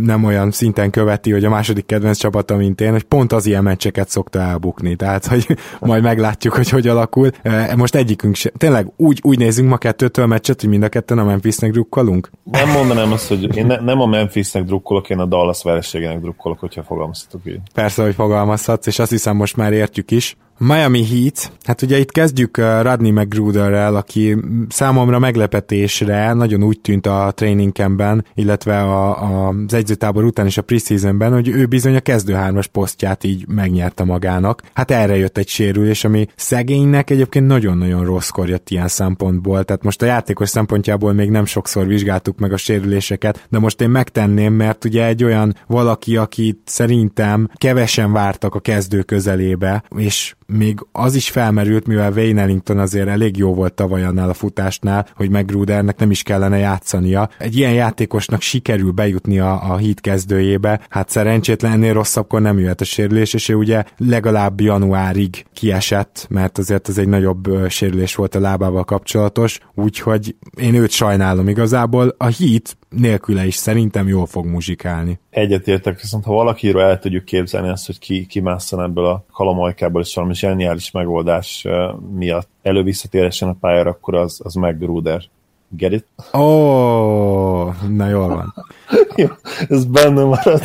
nem olyan szinten követi, hogy a második kedvenc csapata, mint én, hogy pont az ilyen meccseket szokta elbukni, tehát hogy majd meglátjuk, hogy hogy alakul. Most egyikünk se, tényleg úgy, úgy nézünk ma kettőtől meccset, hogy mind a ketten a Memphisnek drukkolunk? Nem mondanám azt, hogy én ne, nem a Memphisnek drukkolok, én a Dallas vereségének drukkolok, hogyha fogalmazhatok így. Persze, hogy fogalmazhatsz, és azt hiszem most már értjük is. Miami Heat, hát ugye itt kezdjük uh, Rodney McGruderrel, aki számomra meglepetésre nagyon úgy tűnt a training campben, illetve a, a, az egyzőtábor után is a preseasonben, hogy ő bizony a kezdőhármas posztját így megnyerte magának. Hát erre jött egy sérülés, ami szegénynek egyébként nagyon-nagyon rosszkor jött ilyen szempontból, tehát most a játékos szempontjából még nem sokszor vizsgáltuk meg a sérüléseket, de most én megtenném, mert ugye egy olyan valaki, akit szerintem kevesen vártak a kezdő közelébe, és még az is felmerült, mivel Wayne Ellington azért elég jó volt tavaly annál a futásnál, hogy McGrudernek nem is kellene játszania. Egy ilyen játékosnak sikerül bejutni a, a hit kezdőjébe, hát szerencsétlen ennél rosszabbkor nem jöhet a sérülés, és ő ugye legalább januárig kiesett, mert azért ez egy nagyobb sérülés volt a lábával kapcsolatos, úgyhogy én őt sajnálom igazából. A hit nélküle is szerintem jól fog muzsikálni. Egyetértek, viszont ha valakiről el tudjuk képzelni azt, hogy ki kimásszan ebből a kalamajkából, és valami zseniális megoldás miatt elővisszatéresen a pályára, akkor az, az McGruder. Get it? Ó, oh, na jól van. jó, ez benne marad.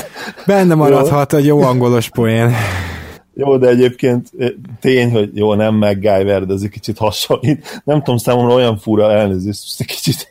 Benne maradhat, egy jó angolos poén. Jó, de egyébként tény, hogy jó, nem MacGyver, de ez egy kicsit hasonlít. Nem tudom, számomra olyan fura elnézést, egy kicsit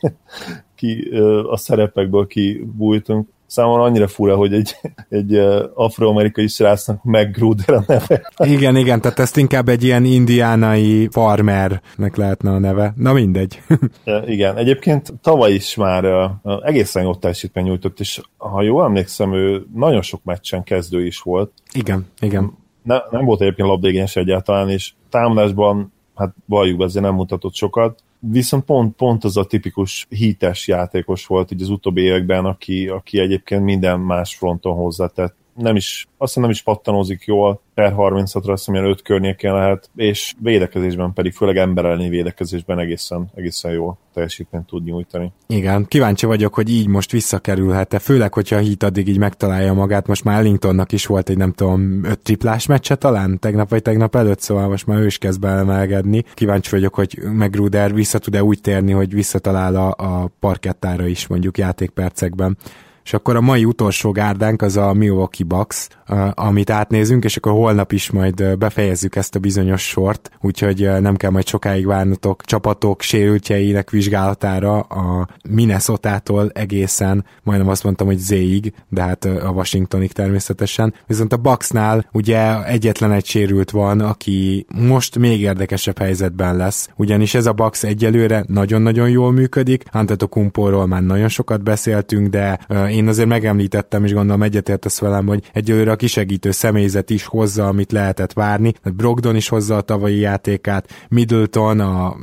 ki a szerepekből kibújtunk. Számomra annyira fura, hogy egy, egy afroamerikai srácnak McGruder a neve. Igen, igen, tehát ezt inkább egy ilyen indiánai farmernek lehetne a neve. Na mindegy. igen, egyébként tavaly is már egészen ott teljesítmény nyújtott, és ha jól emlékszem, ő nagyon sok meccsen kezdő is volt. Igen, igen. Ne, nem volt egyébként labdégényes egyáltalán, és támadásban hát valljuk be, azért nem mutatott sokat, viszont pont, pont az a tipikus hites játékos volt így az utóbbi években, aki, aki egyébként minden más fronton hozzátett. Nem is, azt nem is pattanózik jól, per 36-ra azt hiszem, 5 környékén lehet, és védekezésben pedig, főleg ember elleni védekezésben egészen, egészen jó teljesítményt tud nyújtani. Igen, kíváncsi vagyok, hogy így most visszakerülhet-e, főleg, hogyha a Heat addig így megtalálja magát, most már Ellingtonnak is volt egy nem tudom, öt triplás meccse talán, tegnap vagy tegnap előtt, szóval most már ő is kezd belemelkedni. Kíváncsi vagyok, hogy Megruder vissza tud-e úgy térni, hogy visszatalál a, a parkettára is mondjuk játékpercekben és akkor a mai utolsó gárdánk az a Milwaukee Bucks, amit átnézünk, és akkor holnap is majd befejezzük ezt a bizonyos sort, úgyhogy nem kell majd sokáig várnotok csapatok sérültjeinek vizsgálatára a Minnesota-tól egészen, majdnem azt mondtam, hogy Z-ig, de hát a Washingtonig természetesen. Viszont a Bucksnál ugye egyetlen egy sérült van, aki most még érdekesebb helyzetben lesz, ugyanis ez a Bucks egyelőre nagyon-nagyon jól működik, Antetokumpóról már nagyon sokat beszéltünk, de én azért megemlítettem, és gondolom egyetértesz velem, hogy egyelőre a kisegítő személyzet is hozza, amit lehetett várni. Brogdon is hozza a tavalyi játékát, Middleton, a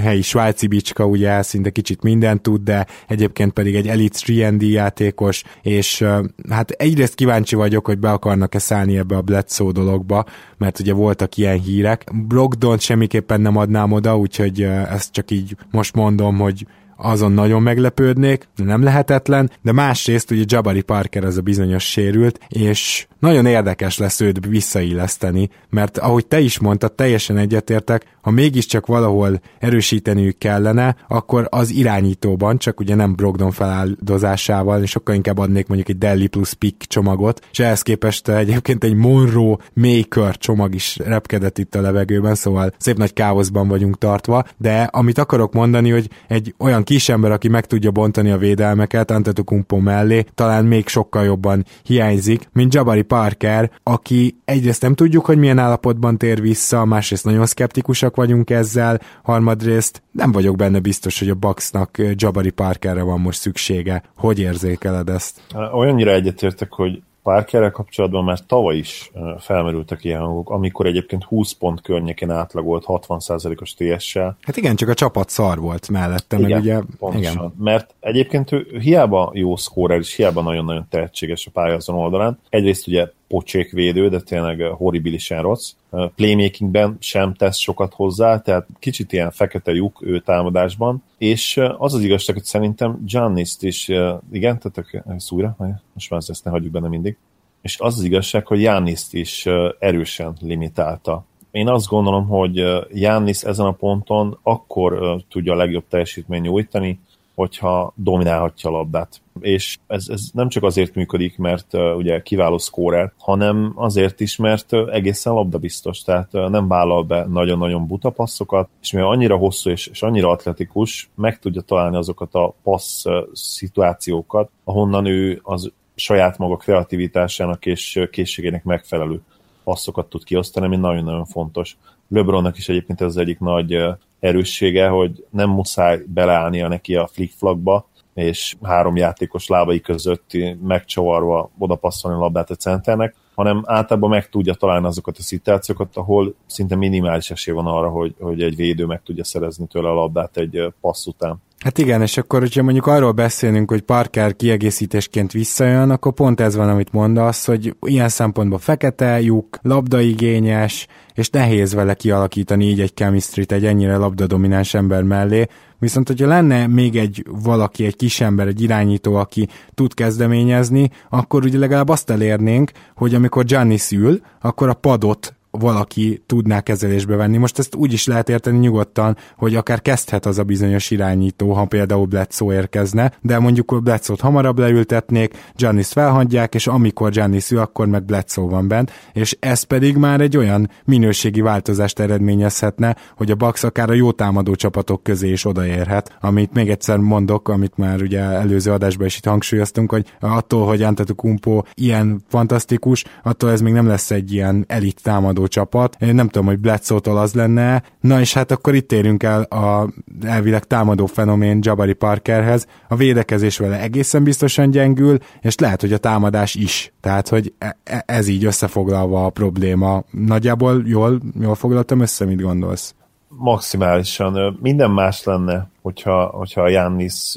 helyi svájci bicska, ugye szinte kicsit mindent tud, de egyébként pedig egy Elite 3 játékos, és hát egyrészt kíváncsi vagyok, hogy be akarnak-e szállni ebbe a Bledsoe dologba, mert ugye voltak ilyen hírek. Brogdon semmiképpen nem adnám oda, úgyhogy ezt csak így most mondom, hogy azon nagyon meglepődnék, nem lehetetlen, de másrészt ugye Jabari Parker az a bizonyos sérült, és nagyon érdekes lesz őt visszailleszteni, mert ahogy te is mondtad, teljesen egyetértek, ha mégiscsak valahol erősíteniük kellene, akkor az irányítóban, csak ugye nem Brogdon feláldozásával, és sokkal inkább adnék mondjuk egy Delhi plus Pick csomagot, és ehhez képest egyébként egy Monroe Maker csomag is repkedett itt a levegőben, szóval szép nagy káoszban vagyunk tartva, de amit akarok mondani, hogy egy olyan kisember, aki meg tudja bontani a védelmeket Antetokumpo mellé, talán még sokkal jobban hiányzik, mint Jabari Parker, aki egyrészt nem tudjuk, hogy milyen állapotban tér vissza, másrészt nagyon szkeptikusak vagyunk ezzel, harmadrészt nem vagyok benne biztos, hogy a Bucksnak Jabari Parkerre van most szüksége. Hogy érzékeled ezt? Olyannyira egyetértek, hogy Parkerrel kapcsolatban már tavaly is felmerültek ilyen hangok, amikor egyébként 20 pont környékén átlagolt 60%-os TS-sel. Hát igen, csak a csapat szar volt mellette, igen, meg ugye... Pontosan. Igen. Mert egyébként ő hiába jó szkórer, és hiába nagyon-nagyon tehetséges a pályázon oldalán. Egyrészt ugye pocsékvédő, de tényleg horribilisen rossz. Playmakingben sem tesz sokat hozzá, tehát kicsit ilyen fekete lyuk ő támadásban, és az az igazság, hogy szerintem Giannis-t is, igen, tehát szújra, most már ezt ne hagyjuk benne mindig, és az az igazság, hogy Giannis-t is erősen limitálta. Én azt gondolom, hogy Giannis ezen a ponton akkor tudja a legjobb teljesítmény nyújtani, hogyha dominálhatja a labdát. És ez, ez nem csak azért működik, mert uh, ugye kiváló szkórer, hanem azért is, mert uh, egészen labdabiztos, tehát uh, nem vállal be nagyon-nagyon buta passzokat, és mivel annyira hosszú és, és annyira atletikus, meg tudja találni azokat a passz szituációkat, ahonnan ő az saját maga kreativitásának és készségének megfelelő passzokat tud kiosztani, ami nagyon-nagyon fontos. LeBronnak is egyébként ez az egyik nagy erőssége, hogy nem muszáj beleállnia neki a flickflagba, és három játékos lábai között megcsavarva oda passzolni a labdát a centernek, hanem általában meg tudja találni azokat a szituációkat, ahol szinte minimális esély van arra, hogy, hogy egy védő meg tudja szerezni tőle a labdát egy passz után. Hát igen, és akkor, hogyha mondjuk arról beszélünk, hogy Parker kiegészítésként visszajön, akkor pont ez van, amit mondasz, hogy ilyen szempontból fekete lyuk, labdaigényes, és nehéz vele kialakítani így egy chemistry egy ennyire labdadomináns ember mellé, Viszont, hogyha lenne még egy valaki, egy kis ember, egy irányító, aki tud kezdeményezni, akkor ugye legalább azt elérnénk, hogy amikor Gianni szül, akkor a padot valaki tudná kezelésbe venni. Most ezt úgy is lehet érteni nyugodtan, hogy akár kezdhet az a bizonyos irányító, ha például Bledsoe érkezne, de mondjuk Bledsoe-t hamarabb leültetnék, Giannis felhagyják, és amikor Giannis ül, akkor meg Bledsoe van bent, és ez pedig már egy olyan minőségi változást eredményezhetne, hogy a Bucks akár a jó támadó csapatok közé is odaérhet, amit még egyszer mondok, amit már ugye előző adásban is itt hangsúlyoztunk, hogy attól, hogy Antetokumpo ilyen fantasztikus, attól ez még nem lesz egy ilyen elit támadó csapat. Én nem tudom, hogy Bledsoe-tól az lenne. Na és hát akkor itt érünk el a elvileg támadó fenomén Jabari Parkerhez. A védekezés vele egészen biztosan gyengül, és lehet, hogy a támadás is. Tehát, hogy e- e- ez így összefoglalva a probléma. Nagyjából jól, jól foglaltam össze, mit gondolsz? Maximálisan. Minden más lenne, hogyha, hogyha Jannis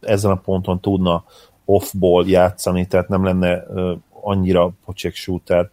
ezen a ponton tudna off-ball játszani, tehát nem lenne annyira pocsék shooter,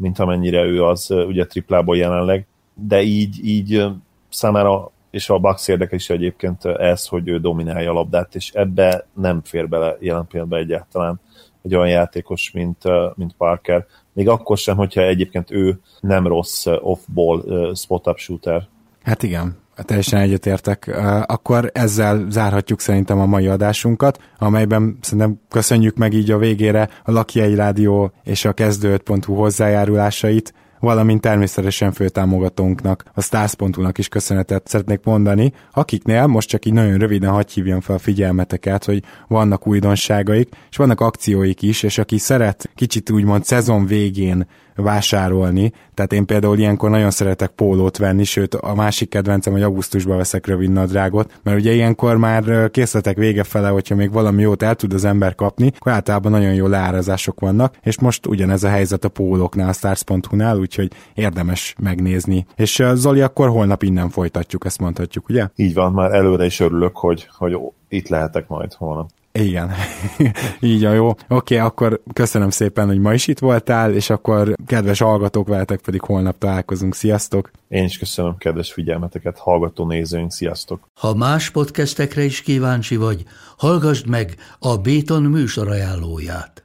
mint amennyire ő az ugye triplából jelenleg, de így, így számára és a Bucks érdeke is egyébként ez, hogy ő dominálja a labdát, és ebbe nem fér bele jelen pillanatban egyáltalán egy olyan játékos, mint, mint Parker. Még akkor sem, hogyha egyébként ő nem rossz off-ball spot-up shooter. Hát igen, teljesen egyetértek. Akkor ezzel zárhatjuk szerintem a mai adásunkat, amelyben szerintem köszönjük meg így a végére a Lakjai Rádió és a kezdő.hu hozzájárulásait, valamint természetesen főtámogatónknak, a Stars.hu-nak is köszönetet szeretnék mondani, akiknél most csak így nagyon röviden hagy hívjam fel a figyelmeteket, hogy vannak újdonságaik, és vannak akcióik is, és aki szeret kicsit úgymond szezon végén vásárolni, tehát én például ilyenkor nagyon szeretek pólót venni, sőt a másik kedvencem, hogy augusztusban veszek rövid nadrágot, mert ugye ilyenkor már készletek vége fele, hogyha még valami jót el tud az ember kapni, akkor általában nagyon jó leárazások vannak, és most ugyanez a helyzet a pólóknál, a stars.hu-nál, úgyhogy érdemes megnézni. És Zoli, akkor holnap innen folytatjuk, ezt mondhatjuk, ugye? Így van, már előre is örülök, hogy, hogy itt lehetek majd holnap. Igen, így a jó. Oké, akkor köszönöm szépen, hogy ma is itt voltál, és akkor kedves hallgatók, veletek pedig holnap találkozunk. Sziasztok! Én is köszönöm kedves figyelmeteket, hallgató nézőink, sziasztok! Ha más podcastekre is kíváncsi vagy, hallgassd meg a Béton műsor ajánlóját.